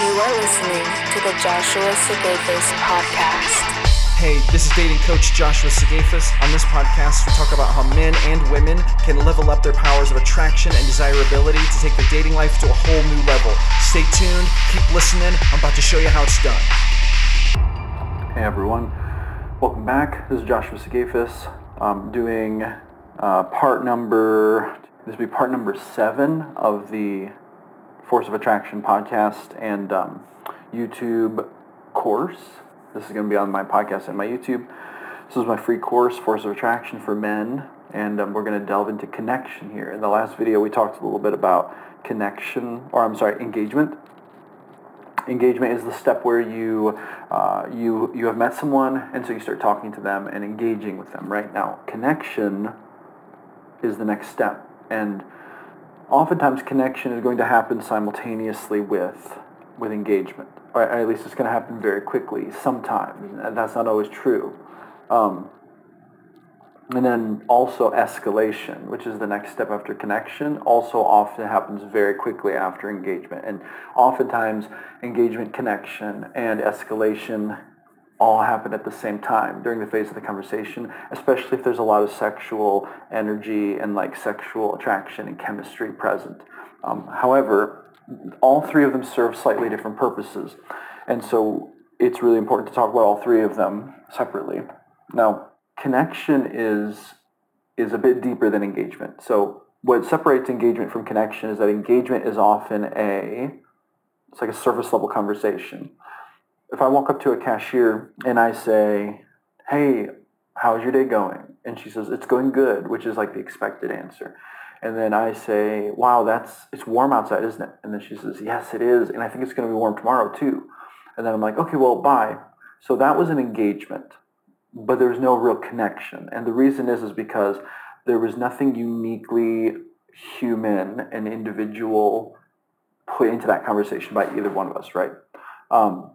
You are listening to the Joshua Sigafus podcast. Hey, this is dating coach Joshua Sigafus. On this podcast, we talk about how men and women can level up their powers of attraction and desirability to take their dating life to a whole new level. Stay tuned, keep listening. I'm about to show you how it's done. Hey everyone, welcome back. This is Joshua Sigafus. I'm doing uh, part number, this will be part number seven of the Force of Attraction podcast and um, YouTube course. This is going to be on my podcast and my YouTube. This is my free course, Force of Attraction for Men, and um, we're going to delve into connection here. In the last video, we talked a little bit about connection, or I'm sorry, engagement. Engagement is the step where you uh, you you have met someone, and so you start talking to them and engaging with them. Right now, connection is the next step, and oftentimes connection is going to happen simultaneously with with engagement or at least it's going to happen very quickly sometimes and that's not always true. Um, and then also escalation which is the next step after connection also often happens very quickly after engagement. And oftentimes engagement connection and escalation all happen at the same time during the phase of the conversation, especially if there's a lot of sexual energy and like sexual attraction and chemistry present. Um, however, all three of them serve slightly different purposes. And so it's really important to talk about all three of them separately. Now, connection is is a bit deeper than engagement. So what separates engagement from connection is that engagement is often a it's like a surface level conversation if I walk up to a cashier and I say, hey, how's your day going? And she says, it's going good, which is like the expected answer. And then I say, wow, that's, it's warm outside, isn't it? And then she says, yes, it is. And I think it's going to be warm tomorrow too. And then I'm like, okay, well, bye. So that was an engagement, but there was no real connection. And the reason is, is because there was nothing uniquely human and individual put into that conversation by either one of us, right? Um,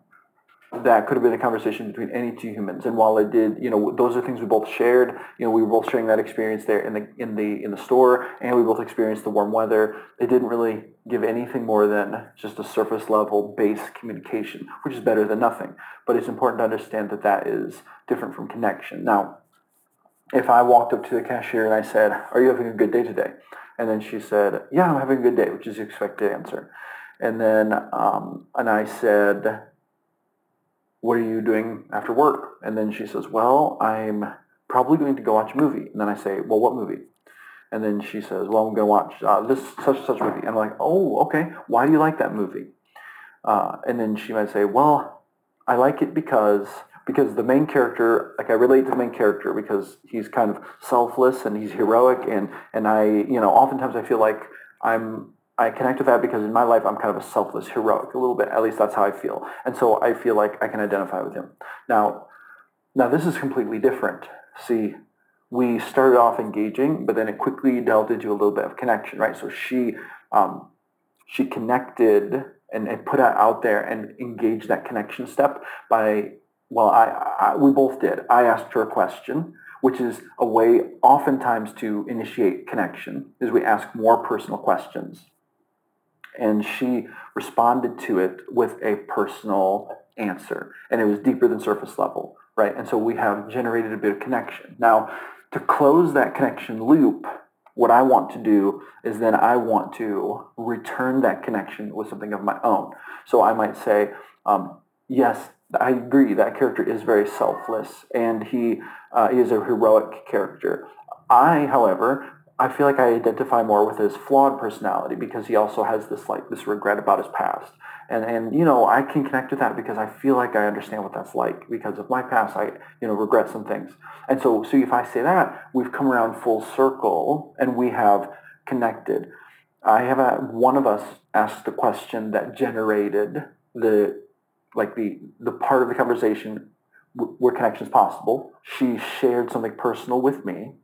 that could have been a conversation between any two humans. And while it did, you know, those are things we both shared. You know, we were both sharing that experience there in the in the in the store, and we both experienced the warm weather. It didn't really give anything more than just a surface level base communication, which is better than nothing. But it's important to understand that that is different from connection. Now, if I walked up to the cashier and I said, "Are you having a good day today?" and then she said, "Yeah, I'm having a good day," which is the expected answer. And then um, and I said what are you doing after work? And then she says, well, I'm probably going to go watch a movie. And then I say, well, what movie? And then she says, well, I'm going to watch uh, this such such movie. And I'm like, oh, okay. Why do you like that movie? Uh, and then she might say, well, I like it because because the main character, like I relate to the main character because he's kind of selfless and he's heroic, and and I, you know, oftentimes I feel like I'm I connect with that because in my life I'm kind of a selfless, heroic, a little bit. At least that's how I feel, and so I feel like I can identify with him. Now, now this is completely different. See, we started off engaging, but then it quickly delved into a little bit of connection, right? So she um, she connected and, and put it out there and engaged that connection step by well, I, I we both did. I asked her a question which is a way oftentimes to initiate connection, is we ask more personal questions and she responded to it with a personal answer. And it was deeper than surface level right? And so we have generated a bit of connection. Now to close that connection loop what i want to do is then i want to return that connection with something of my own. So i might say um, yes i agree that character is very selfless and he uh, is a heroic character. I however I feel like I identify more with his flawed personality because he also has this like this regret about his past. And and you know, I can connect to that because I feel like I understand what that's like because of my past I, you know, regret some things. And so so if I say that, we've come around full circle and we have connected. I have a, one of us asked the question that generated the like the the part of the conversation where connection is possible. She shared something personal with me.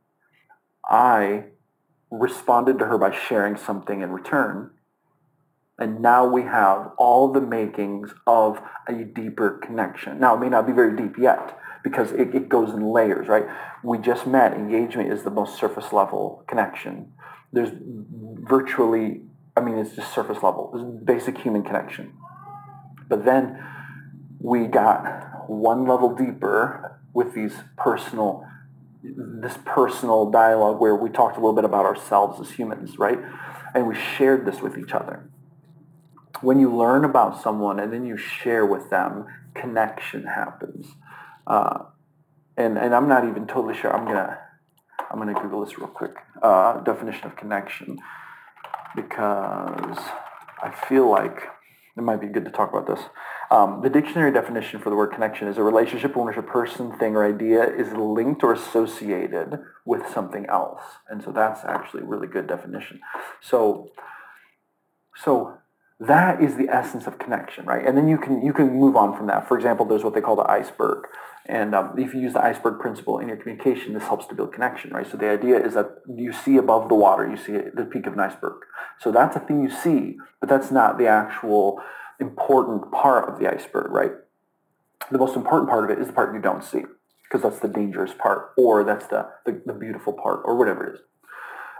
I responded to her by sharing something in return. And now we have all the makings of a deeper connection. Now, it may not be very deep yet because it, it goes in layers, right? We just met. Engagement is the most surface level connection. There's virtually, I mean, it's just surface level. Basic human connection. But then we got one level deeper with these personal this personal dialogue where we talked a little bit about ourselves as humans, right? And we shared this with each other. When you learn about someone and then you share with them, connection happens. Uh, and, and I'm not even totally sure. I'm gonna I'm gonna Google this real quick. Uh, definition of connection because I feel like it might be good to talk about this. Um, the dictionary definition for the word connection is a relationship in which a person, thing, or idea is linked or associated with something else. And so that's actually a really good definition. So, so that is the essence of connection, right? And then you can you can move on from that. For example, there's what they call the iceberg. And um, if you use the iceberg principle in your communication, this helps to build connection, right? So the idea is that you see above the water, you see the peak of an iceberg. So that's a thing you see, but that's not the actual important part of the iceberg, right? The most important part of it is the part you don't see, because that's the dangerous part, or that's the, the, the beautiful part, or whatever it is.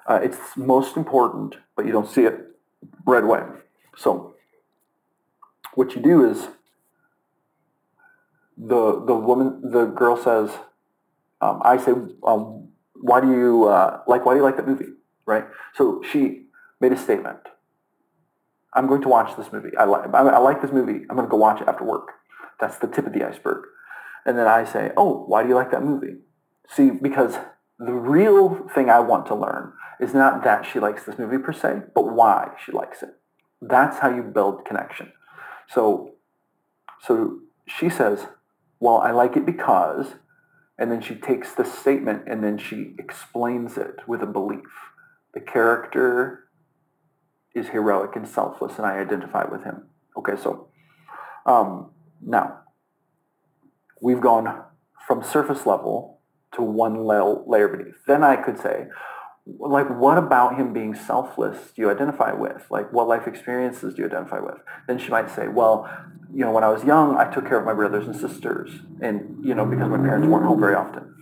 Uh, it's most important, but you don't see it right away. So what you do is the the woman, the girl says, um, I say, um, why do you uh, like? Why do you like that movie? Right. So she made a statement. I'm going to watch this movie. I like, I like this movie. I'm going to go watch it after work. That's the tip of the iceberg. And then I say, oh, why do you like that movie? See, because the real thing I want to learn is not that she likes this movie per se, but why she likes it. That's how you build connection. So, so she says, well, I like it because, and then she takes the statement and then she explains it with a belief. The character is heroic and selfless, and I identify with him. Okay, so um, now we've gone from surface level to one layer beneath. Then I could say, like, what about him being selfless do you identify with? Like, what life experiences do you identify with? Then she might say, well, you know, when I was young, I took care of my brothers and sisters, and you know, because my parents weren't home very often.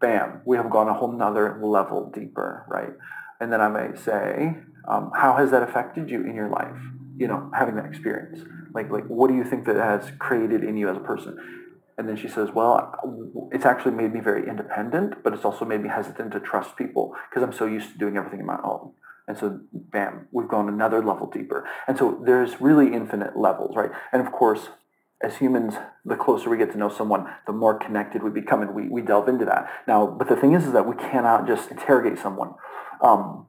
Bam, we have gone a whole nother level deeper, right? And then I may say, um, how has that affected you in your life? You know, having that experience. Like, like, what do you think that has created in you as a person? And then she says, well, it's actually made me very independent, but it's also made me hesitant to trust people because I'm so used to doing everything on my own. And so, bam, we've gone another level deeper. And so there's really infinite levels, right? And of course, as humans, the closer we get to know someone, the more connected we become, and we, we delve into that. Now, but the thing is, is that we cannot just interrogate someone. Um,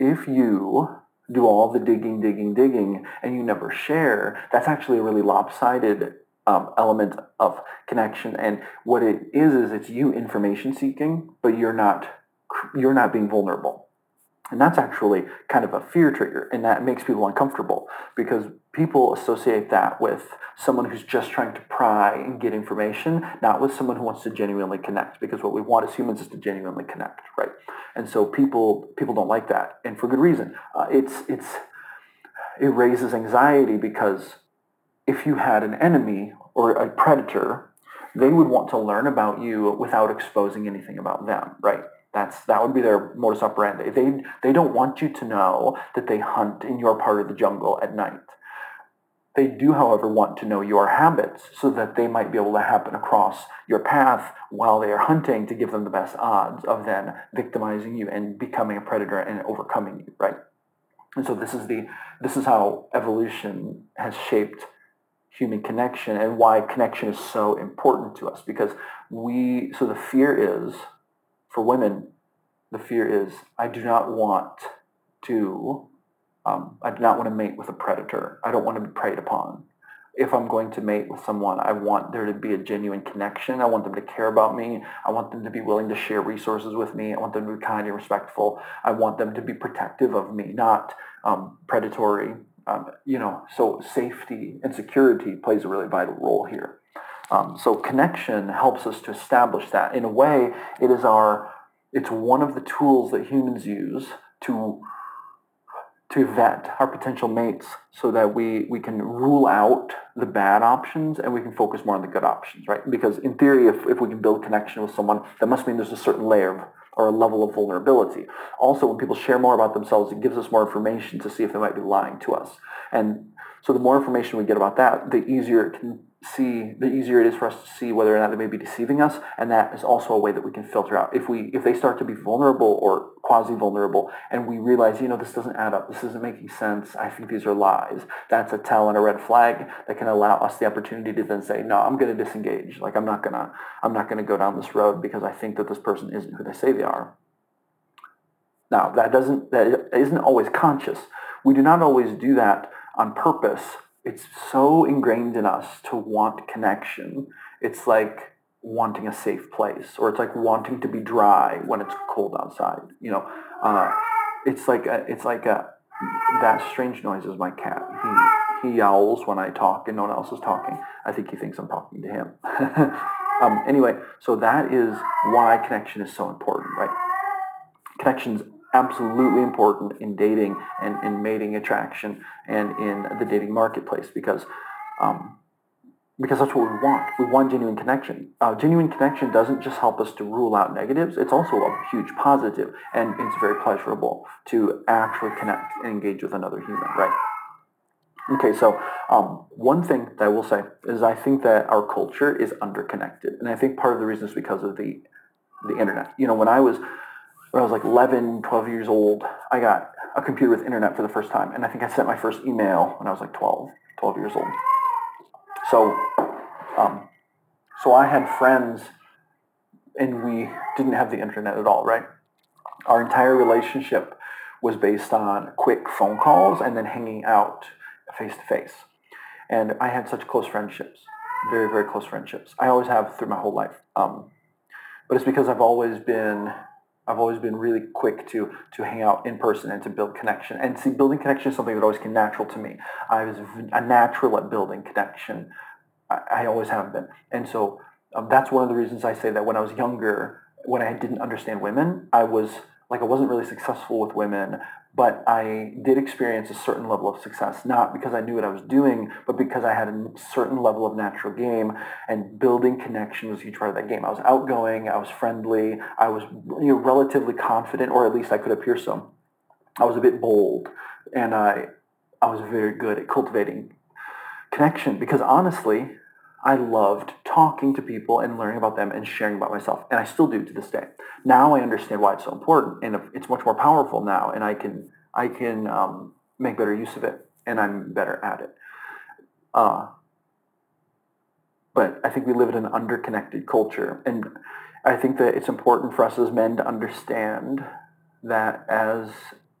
if you do all the digging, digging, digging, and you never share, that's actually a really lopsided um, element of connection. And what it is is it's you information seeking, but you're not you're not being vulnerable. And that's actually kind of a fear trigger, and that makes people uncomfortable because people associate that with someone who's just trying to pry and get information, not with someone who wants to genuinely connect. Because what we want as humans is to genuinely connect, right? And so people people don't like that, and for good reason. Uh, it's it's it raises anxiety because if you had an enemy or a predator, they would want to learn about you without exposing anything about them, right? That's that would be their modus operandi. They they don't want you to know that they hunt in your part of the jungle at night. They do, however, want to know your habits so that they might be able to happen across your path while they are hunting to give them the best odds of then victimizing you and becoming a predator and overcoming you, right? And so this is the this is how evolution has shaped human connection and why connection is so important to us because we so the fear is for women, the fear is I do not want to, um, I do not want to mate with a predator. I don't want to be preyed upon. If I'm going to mate with someone, I want there to be a genuine connection. I want them to care about me. I want them to be willing to share resources with me. I want them to be kind and respectful. I want them to be protective of me, not um, predatory. Um, you know, so safety and security plays a really vital role here. Um, so connection helps us to establish that. In a way, it is our, it's one of the tools that humans use to to vet our potential mates so that we, we can rule out the bad options and we can focus more on the good options, right? Because in theory, if, if we can build connection with someone, that must mean there's a certain layer of, or a level of vulnerability. Also, when people share more about themselves, it gives us more information to see if they might be lying to us. And so the more information we get about that, the easier it can see the easier it is for us to see whether or not they may be deceiving us and that is also a way that we can filter out. If we if they start to be vulnerable or quasi vulnerable and we realize you know this doesn't add up this isn't making sense i think these are lies that's a tell and a red flag that can allow us the opportunity to then say no i'm going to disengage like i'm not going to i'm not going to go down this road because i think that this person isn't who they say they are. Now that doesn't that isn't always conscious. We do not always do that on purpose it's so ingrained in us to want connection. It's like wanting a safe place, or it's like wanting to be dry when it's cold outside. You know, uh, it's like a, it's like a that strange noise is my cat. He he yowls when I talk and no one else is talking. I think he thinks I'm talking to him. um, anyway, so that is why connection is so important, right? Connection's absolutely important in dating and in mating attraction and in the dating marketplace because um, because that's what we want. We want genuine connection. Uh, genuine connection doesn't just help us to rule out negatives. It's also a huge positive, and it's very pleasurable to actually connect and engage with another human, right? Okay, so um, one thing that I will say is I think that our culture is underconnected, and I think part of the reason is because of the the internet. You know, when I was when I was like 11, 12 years old, I got a computer with internet for the first time. And I think I sent my first email when I was like 12, 12 years old. So, um, so I had friends and we didn't have the internet at all, right? Our entire relationship was based on quick phone calls and then hanging out face to face. And I had such close friendships, very, very close friendships. I always have through my whole life. Um, but it's because I've always been I've always been really quick to to hang out in person and to build connection. And see, building connection is something that always came natural to me. I was a natural at building connection. I, I always have been, and so um, that's one of the reasons I say that when I was younger, when I didn't understand women, I was like I wasn't really successful with women, but I did experience a certain level of success, not because I knew what I was doing, but because I had a certain level of natural game and building connection was a huge part of that game. I was outgoing, I was friendly, I was you know, relatively confident, or at least I could appear so. I was a bit bold, and I, I was very good at cultivating connection because honestly, I loved talking to people and learning about them and sharing about myself. And I still do to this day. Now I understand why it's so important and it's much more powerful now and I can, I can um, make better use of it and I'm better at it. Uh, but I think we live in an underconnected culture. And I think that it's important for us as men to understand that as,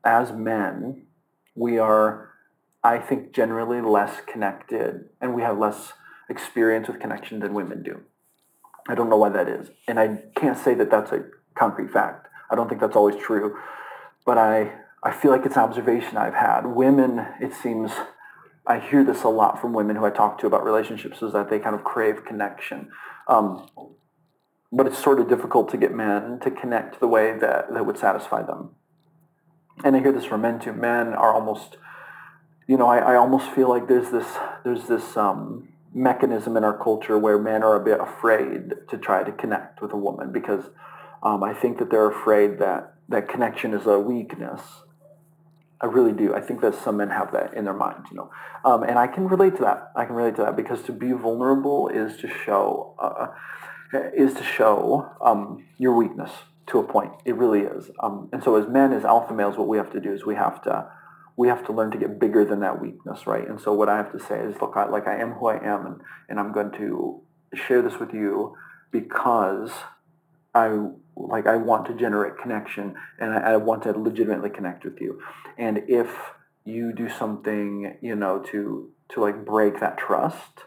as men, we are, I think, generally less connected and we have less experience with connection than women do. I don't know why that is. And I can't say that that's a concrete fact. I don't think that's always true. But I, I feel like it's an observation I've had. Women, it seems, I hear this a lot from women who I talk to about relationships, is that they kind of crave connection. Um, but it's sort of difficult to get men to connect the way that, that would satisfy them. And I hear this from men too. Men are almost, you know, I, I almost feel like there's this, there's this, um, mechanism in our culture where men are a bit afraid to try to connect with a woman because um, I think that they're afraid that that connection is a weakness. I really do. I think that some men have that in their mind, you know, um, and I can relate to that. I can relate to that because to be vulnerable is to show uh, is to show um, your weakness to a point. It really is. Um, and so, as men, as alpha males, what we have to do is we have to we have to learn to get bigger than that weakness, right? And so what I have to say is, look, I, like I am who I am, and, and I'm going to share this with you because I like I want to generate connection, and I, I want to legitimately connect with you. And if you do something, you know, to to like break that trust,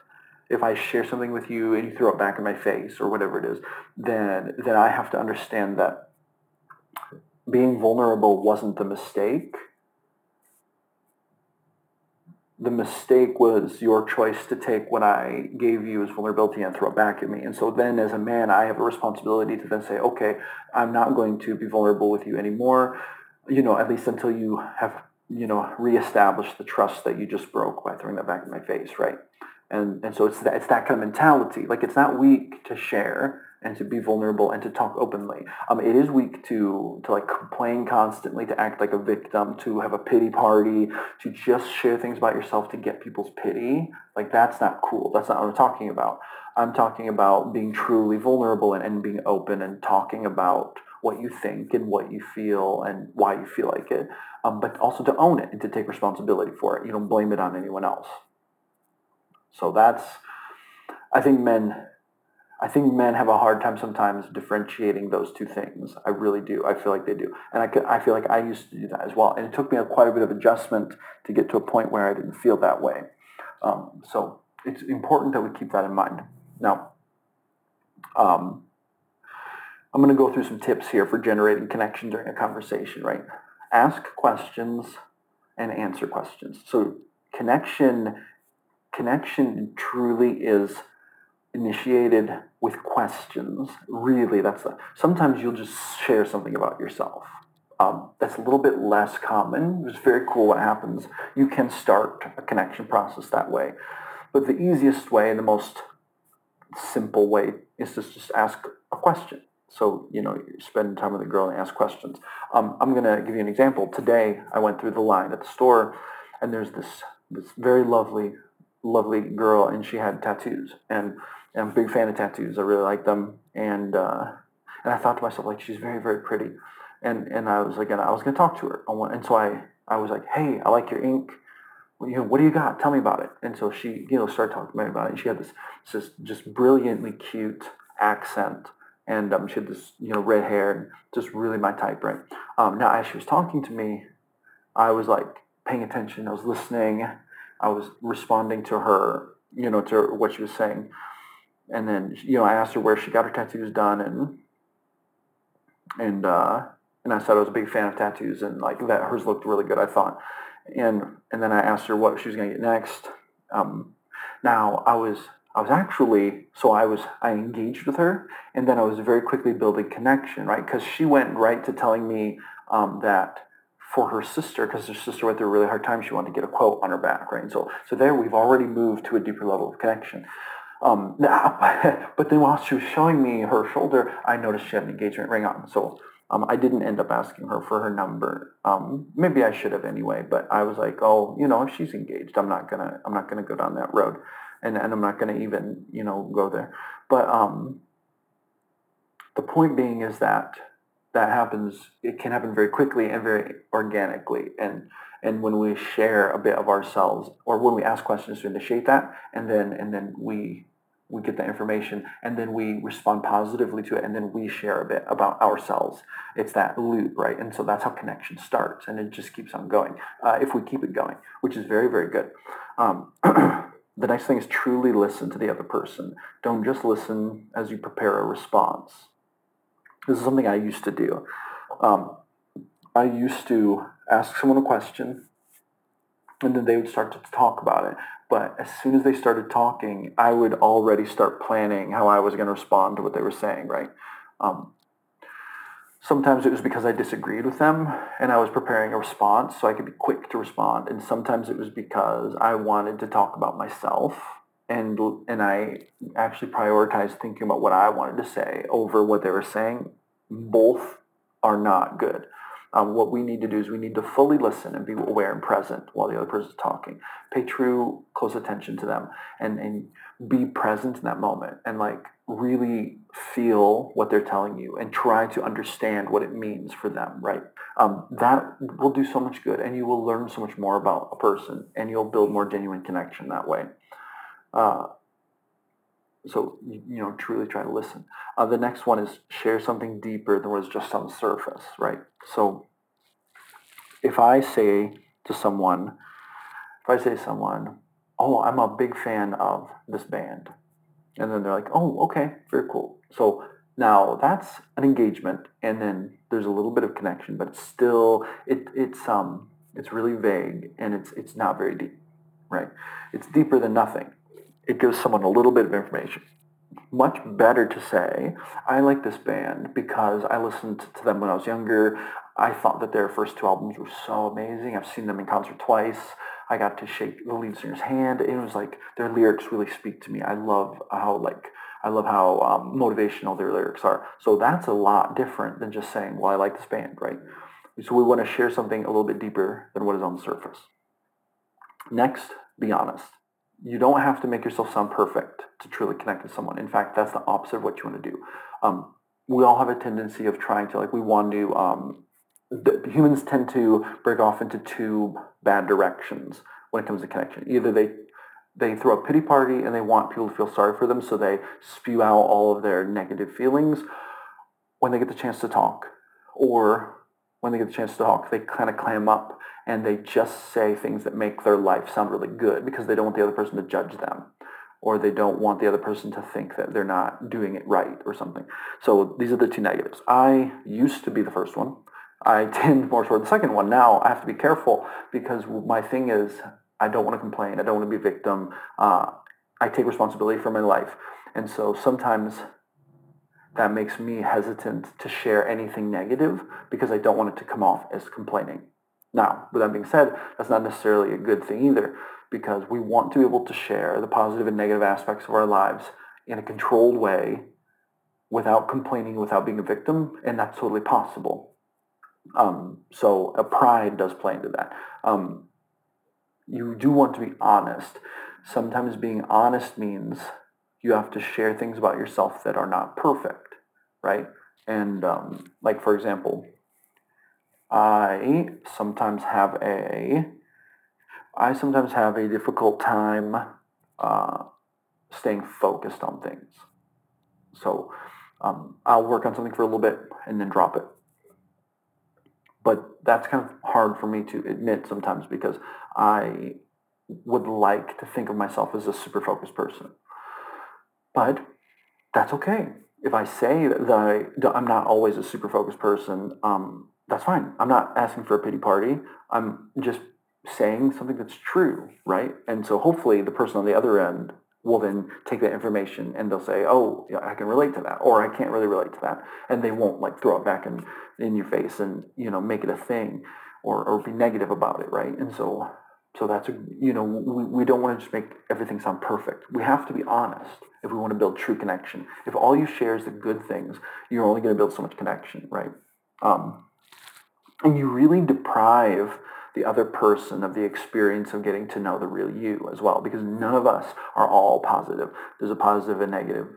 if I share something with you and you throw it back in my face or whatever it is, then then I have to understand that being vulnerable wasn't the mistake the mistake was your choice to take what I gave you as vulnerability and throw it back at me. And so then as a man, I have a responsibility to then say, okay, I'm not going to be vulnerable with you anymore, you know, at least until you have, you know, reestablished the trust that you just broke by throwing that back in my face, right? And, and so it's that, it's that kind of mentality. Like it's not weak to share and to be vulnerable and to talk openly. Um, it is weak to to like complain constantly, to act like a victim, to have a pity party, to just share things about yourself to get people's pity. Like that's not cool. That's not what I'm talking about. I'm talking about being truly vulnerable and, and being open and talking about what you think and what you feel and why you feel like it, um, but also to own it and to take responsibility for it. You don't blame it on anyone else. So that's, I think men I think men have a hard time sometimes differentiating those two things. I really do. I feel like they do. And I, I feel like I used to do that as well. And it took me a, quite a bit of adjustment to get to a point where I didn't feel that way. Um, so it's important that we keep that in mind. Now, um, I'm going to go through some tips here for generating connection during a conversation, right? Ask questions and answer questions. So connection, connection truly is initiated with questions. Really, that's the, sometimes you'll just share something about yourself. Um, that's a little bit less common. It's very cool what happens. You can start a connection process that way. But the easiest way and the most simple way is to just ask a question. So, you know, you spend time with a girl and ask questions. Um, I'm going to give you an example. Today, I went through the line at the store, and there's this, this very lovely, lovely girl, and she had tattoos. And I'm a big fan of tattoos. I really like them, and uh, and I thought to myself like she's very very pretty, and and I was like and I was gonna talk to her, and so I I was like, hey, I like your ink. You know, what do you got? Tell me about it. And so she, you know, started talking to me about it. And she had this, this just brilliantly cute accent, and um, she had this, you know, red hair, and just really my type, right? Um, now, as she was talking to me, I was like paying attention. I was listening. I was responding to her, you know, to what she was saying and then you know I asked her where she got her tattoos done and and uh, and I said I was a big fan of tattoos and like that hers looked really good I thought. And and then I asked her what she was going to get next. Um, now I was I was actually so I was I engaged with her and then I was very quickly building connection right? Because she went right to telling me um, that for her sister because her sister went through a really hard time she wanted to get a quote on her back right? And so so there we've already moved to a deeper level of connection um, but then while she was showing me her shoulder, I noticed she had an engagement ring on. So um, I didn't end up asking her for her number. Um, maybe I should have anyway, but I was like, oh, you know, if she's engaged, I'm not gonna, I'm not gonna go down that road, and and I'm not gonna even, you know, go there. But um, the point being is that that happens. It can happen very quickly and very organically, and and when we share a bit of ourselves, or when we ask questions to initiate that, and then and then we we get that information and then we respond positively to it and then we share a bit about ourselves. It's that loop right? And so that's how connection starts and it just keeps on going uh, if we keep it going which is very very good. Um, the next thing is truly listen to the other person. Don't just listen as you prepare a response. This is something i used to do. Um, i used to ask someone a question and then they would start to talk about it but as soon as they started talking, I would already start planning how I was going to respond to what they were saying, right? Um, sometimes it was because I disagreed with them and I was preparing a response so I could be quick to respond. And sometimes it was because I wanted to talk about myself and and I actually prioritized thinking about what I wanted to say over what they were saying. Both are not good. Um, what we need to do is we need to fully listen and be aware and present while the other person is talking. Pay true close attention to them and, and be present in that moment and like really feel what they're telling you and try to understand what it means for them, right? Um, that will do so much good and you will learn so much more about a person and you'll build more genuine connection that way. Uh, so you know truly try to listen. Uh, the next one is share something deeper than what's just on surface right? So if i say to someone if i say to someone oh i'm a big fan of this band and then they're like oh okay very cool. So now that's an engagement and then there's a little bit of connection but it's still it, it's um it's really vague and it's it's not very deep right? It's deeper than nothing it gives someone a little bit of information. Much better to say, I like this band because I listened to them when I was younger. I thought that their first two albums were so amazing. I've seen them in concert twice. I got to shake the lead singer's hand. It was like their lyrics really speak to me. I love how like I love how um, motivational their lyrics are. So that's a lot different than just saying, well, I like this band, right? So we want to share something a little bit deeper than what is on the surface. Next, be honest. You don't have to make yourself sound perfect to truly connect with someone. In fact, that's the opposite of what you want to do. Um, we all have a tendency of trying to, like, we want to, um, the, humans tend to break off into two bad directions when it comes to connection. Either they they throw a pity party and they want people to feel sorry for them, so they spew out all of their negative feelings when they get the chance to talk, or when they get the chance to talk, they kind of clam up and they just say things that make their life sound really good because they don't want the other person to judge them or they don't want the other person to think that they're not doing it right or something. So these are the two negatives. I used to be the first one. I tend more toward the second one. Now I have to be careful because my thing is I don't want to complain. I don't want to be a victim. Uh, I take responsibility for my life. And so sometimes that makes me hesitant to share anything negative because I don't want it to come off as complaining. Now, with that being said, that's not necessarily a good thing either because we want to be able to share the positive and negative aspects of our lives in a controlled way without complaining, without being a victim, and that's totally possible. Um, so a pride does play into that. Um, you do want to be honest. Sometimes being honest means you have to share things about yourself that are not perfect, right? And um, like for example, I sometimes have a I sometimes have a difficult time uh, staying focused on things. So um, I'll work on something for a little bit and then drop it. But that's kind of hard for me to admit sometimes because I would like to think of myself as a super focused person. But that's okay. If I say that I, I'm not always a super focused person, um, that's fine. I'm not asking for a pity party. I'm just saying something that's true, right? And so hopefully the person on the other end will then take that information and they'll say, oh, I can relate to that, or I can't really relate to that. And they won't like throw it back in, in your face and, you know, make it a thing or, or be negative about it, right? And so so that's, a, you know, we, we don't want to just make everything sound perfect. We have to be honest if we want to build true connection. If all you share is the good things, you're only going to build so much connection, right? Um, and you really deprive the other person of the experience of getting to know the real you as well, because none of us are all positive. There's a positive and negative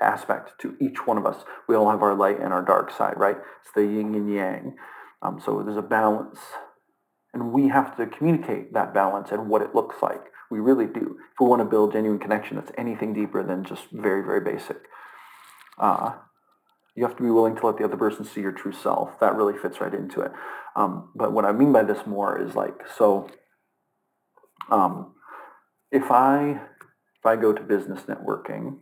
aspect to each one of us. We all have our light and our dark side, right? It's the yin and yang. Um, so there's a balance and we have to communicate that balance and what it looks like. We really do. If we want to build genuine connection that's anything deeper than just very, very basic. Uh, you have to be willing to let the other person see your true self. That really fits right into it. Um, but what I mean by this more is like, so um, if I if I go to business networking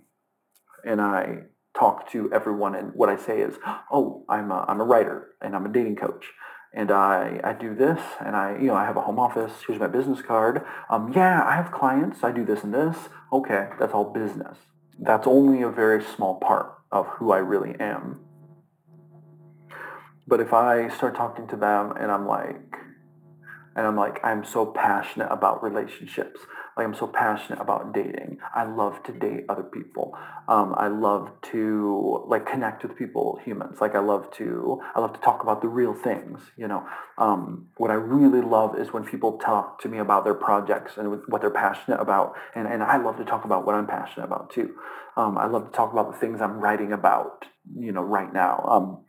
and I talk to everyone and what I say is, oh, I'm a, I'm a writer and I'm a dating coach and I, I do this and I you know I have a home office here's my business card. Um, yeah I have clients I do this and this. Okay that's all business. That's only a very small part of who I really am. But if I start talking to them and I'm like and I'm like I'm so passionate about relationships like I'm so passionate about dating. I love to date other people. Um, I love to like connect with people, humans. Like I love to I love to talk about the real things. You know, um, what I really love is when people talk to me about their projects and what they're passionate about, and and I love to talk about what I'm passionate about too. Um, I love to talk about the things I'm writing about. You know, right now. Um,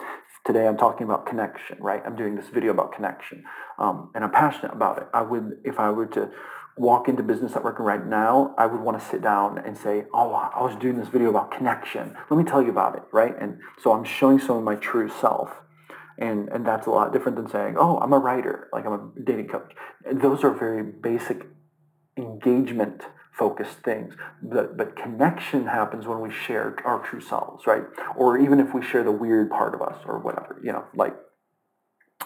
today I'm talking about connection, right? I'm doing this video about connection, um, and I'm passionate about it. I would, if I were to walk into business networking right now, I would want to sit down and say, oh, I was doing this video about connection. Let me tell you about it, right? And so I'm showing some of my true self. And, and that's a lot different than saying, oh, I'm a writer, like I'm a dating coach. Those are very basic engagement focused things. But, but connection happens when we share our true selves, right? Or even if we share the weird part of us or whatever, you know, like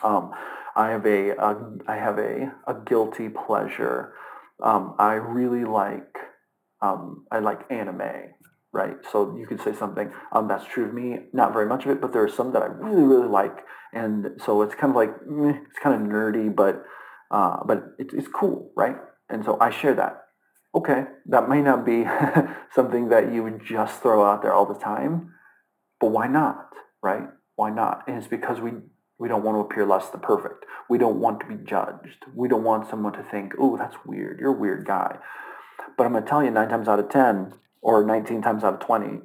um, I have a, a I have a, a guilty pleasure um, I really like um, I like anime, right? So you could say something um, that's true of me. Not very much of it, but there are some that I really really like, and so it's kind of like it's kind of nerdy, but uh, but it's it's cool, right? And so I share that, Okay, that may not be something that you would just throw out there all the time, but why not, right? Why not? And it's because we we don't want to appear less than perfect. We don't want to be judged. We don't want someone to think, oh, that's weird. You're a weird guy. But I'm going to tell you, nine times out of 10, or 19 times out of 20,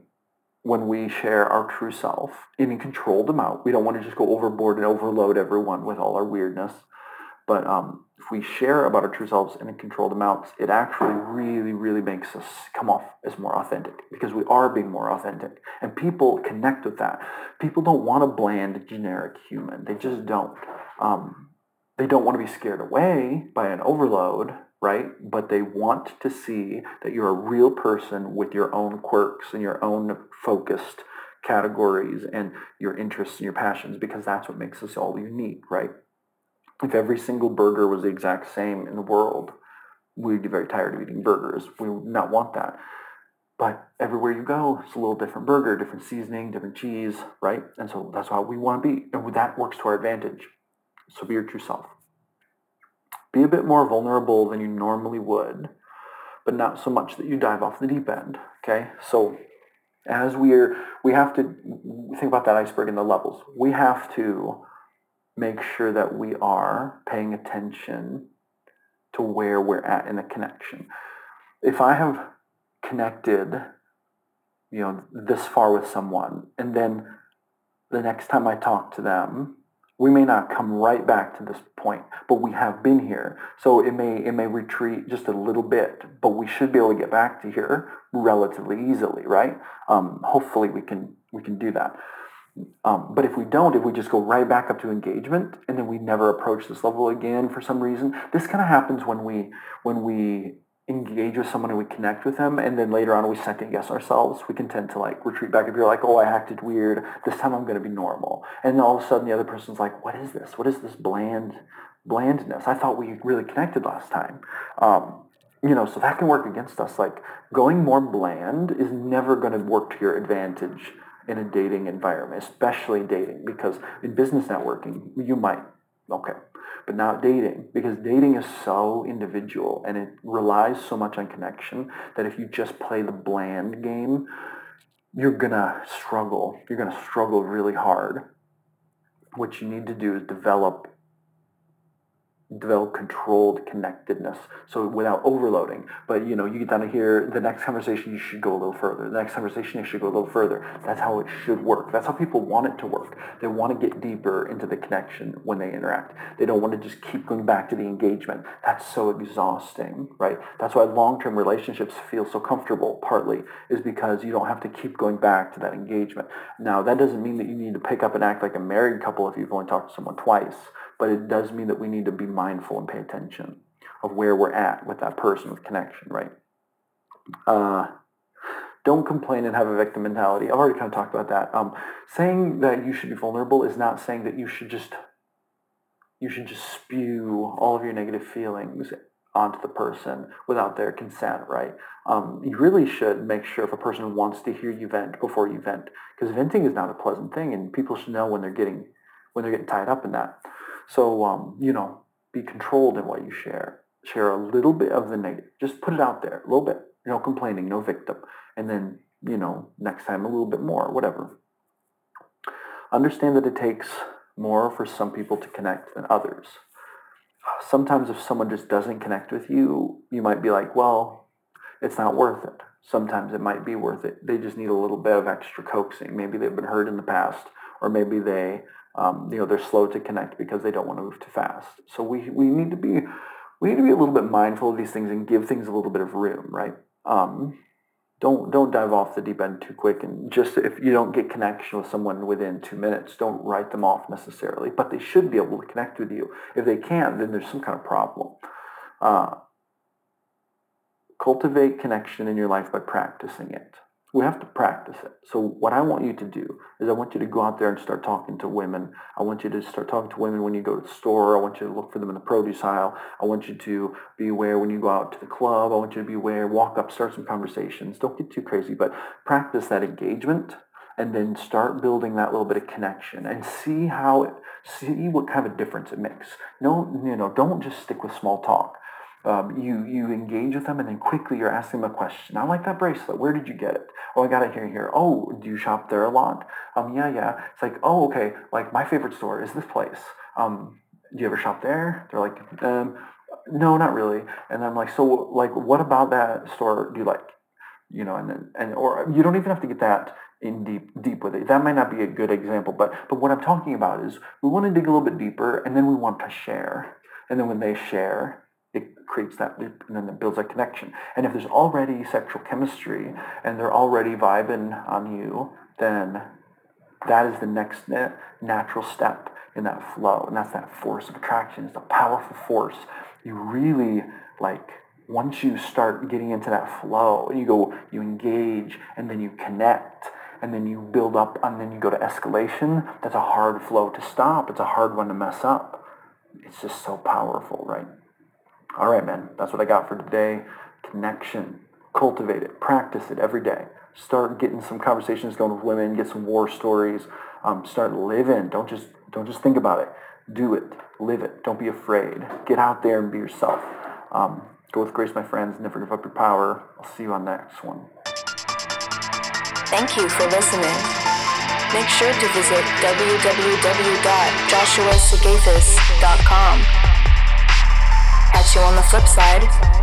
when we share our true self in a controlled amount, we don't want to just go overboard and overload everyone with all our weirdness. But um, if we share about our true selves in controlled amounts, it actually really, really makes us come off as more authentic because we are being more authentic. And people connect with that. People don't want a bland, generic human. They just don't. Um, they don't want to be scared away by an overload, right? But they want to see that you're a real person with your own quirks and your own focused categories and your interests and your passions because that's what makes us all unique, right? If every single burger was the exact same in the world, we'd be very tired of eating burgers. We would not want that. But everywhere you go, it's a little different burger, different seasoning, different cheese, right? And so that's how we want to be. And that works to our advantage. So be your true self. Be a bit more vulnerable than you normally would, but not so much that you dive off the deep end. Okay? So as we're we have to think about that iceberg and the levels. We have to make sure that we are paying attention to where we're at in the connection. If I have connected, you know, this far with someone, and then the next time I talk to them, we may not come right back to this point, but we have been here. So it may it may retreat just a little bit, but we should be able to get back to here relatively easily, right? Um, hopefully we can we can do that. Um, but if we don't, if we just go right back up to engagement and then we never approach this level again for some reason, this kind of happens when we when we engage with someone and we connect with them and then later on we second guess ourselves. We can tend to like retreat back if you're like oh i acted weird. This time i'm going to be normal. And all of a sudden the other person's like what is this? What is this bland blandness? I thought we really connected last time. Um, you know so that can work against us. Like going more bland is never going to work to your advantage in a dating environment, especially dating, because in business networking, you might, okay, but not dating, because dating is so individual and it relies so much on connection that if you just play the bland game, you're gonna struggle. You're gonna struggle really hard. What you need to do is develop develop controlled connectedness. So without overloading but you know you get down to here the next conversation you should go a little further. The next conversation you should go a little further. That's how it should work. That's how people want it to work. They want to get deeper into the connection when they interact. They don't want to just keep going back to the engagement. That's so exhausting right? That's why long-term relationships feel so comfortable partly is because you don't have to keep going back to that engagement. Now that doesn't mean that you need to pick up and act like a married couple if you've only talked to someone twice but it does mean that we need to be mindful and pay attention of where we're at with that person with connection, right? Uh, don't complain and have a victim mentality. I've already kind of talked about that. Um, saying that you should be vulnerable is not saying that you should just you should just spew all of your negative feelings onto the person without their consent, right? Um, you really should make sure if a person wants to hear you vent before you vent, because venting is not a pleasant thing, and people should know when they're getting when they're getting tied up in that. So, um, you know, be controlled in what you share. Share a little bit of the negative. Just put it out there, a little bit. No complaining, no victim. And then, you know, next time a little bit more, whatever. Understand that it takes more for some people to connect than others. Sometimes if someone just doesn't connect with you, you might be like, well, it's not worth it. Sometimes it might be worth it. They just need a little bit of extra coaxing. Maybe they've been hurt in the past, or maybe they um, you know, they're slow to connect because they don't want to move too fast. So we, we need to be we need to be a little bit mindful of these things and give things a little bit of room, right? Um, don't don't dive off the deep end too quick and just if you don't get connection with someone within two minutes, don't write them off necessarily. But they should be able to connect with you. If they can't, then there's some kind of problem. Uh, cultivate connection in your life by practicing it we have to practice it. So what I want you to do is I want you to go out there and start talking to women. I want you to start talking to women when you go to the store. I want you to look for them in the produce aisle. I want you to be aware when you go out to the club. I want you to be aware, walk up, start some conversations. Don't get too crazy, but practice that engagement and then start building that little bit of connection and see how it, see what kind of a difference it makes. No, you know, don't just stick with small talk um, you you engage with them and then quickly you're asking them a question. I like that bracelet. Where did you get it? Oh, I got it here here. Oh, do you shop there a lot? Um, yeah, yeah. It's like, oh, okay. Like my favorite store is this place. Um, do you ever shop there? They're like, um, no, not really. And I'm like, so like, what about that store do you like? You know, and then and or you don't even have to get that in deep deep with it. That might not be a good example, but but what I'm talking about is we want to dig a little bit deeper, and then we want to share. And then when they share, it creates that loop and then it builds a connection. And if there's already sexual chemistry and they're already vibing on you, then that is the next natural step in that flow. And that's that force of attraction. It's a powerful force. You really like once you start getting into that flow, you go, you engage, and then you connect, and then you build up, and then you go to escalation. That's a hard flow to stop. It's a hard one to mess up. It's just so powerful, right? All right, man. That's what I got for today. Connection. Cultivate it. Practice it every day. Start getting some conversations going with women. Get some war stories. Um, start living. Don't just don't just think about it. Do it. Live it. Don't be afraid. Get out there and be yourself. Um, go with grace, my friends. Never give up your power. I'll see you on the next one. Thank you for listening. Make sure to visit www.joshuasigafus.com. You on the flip side.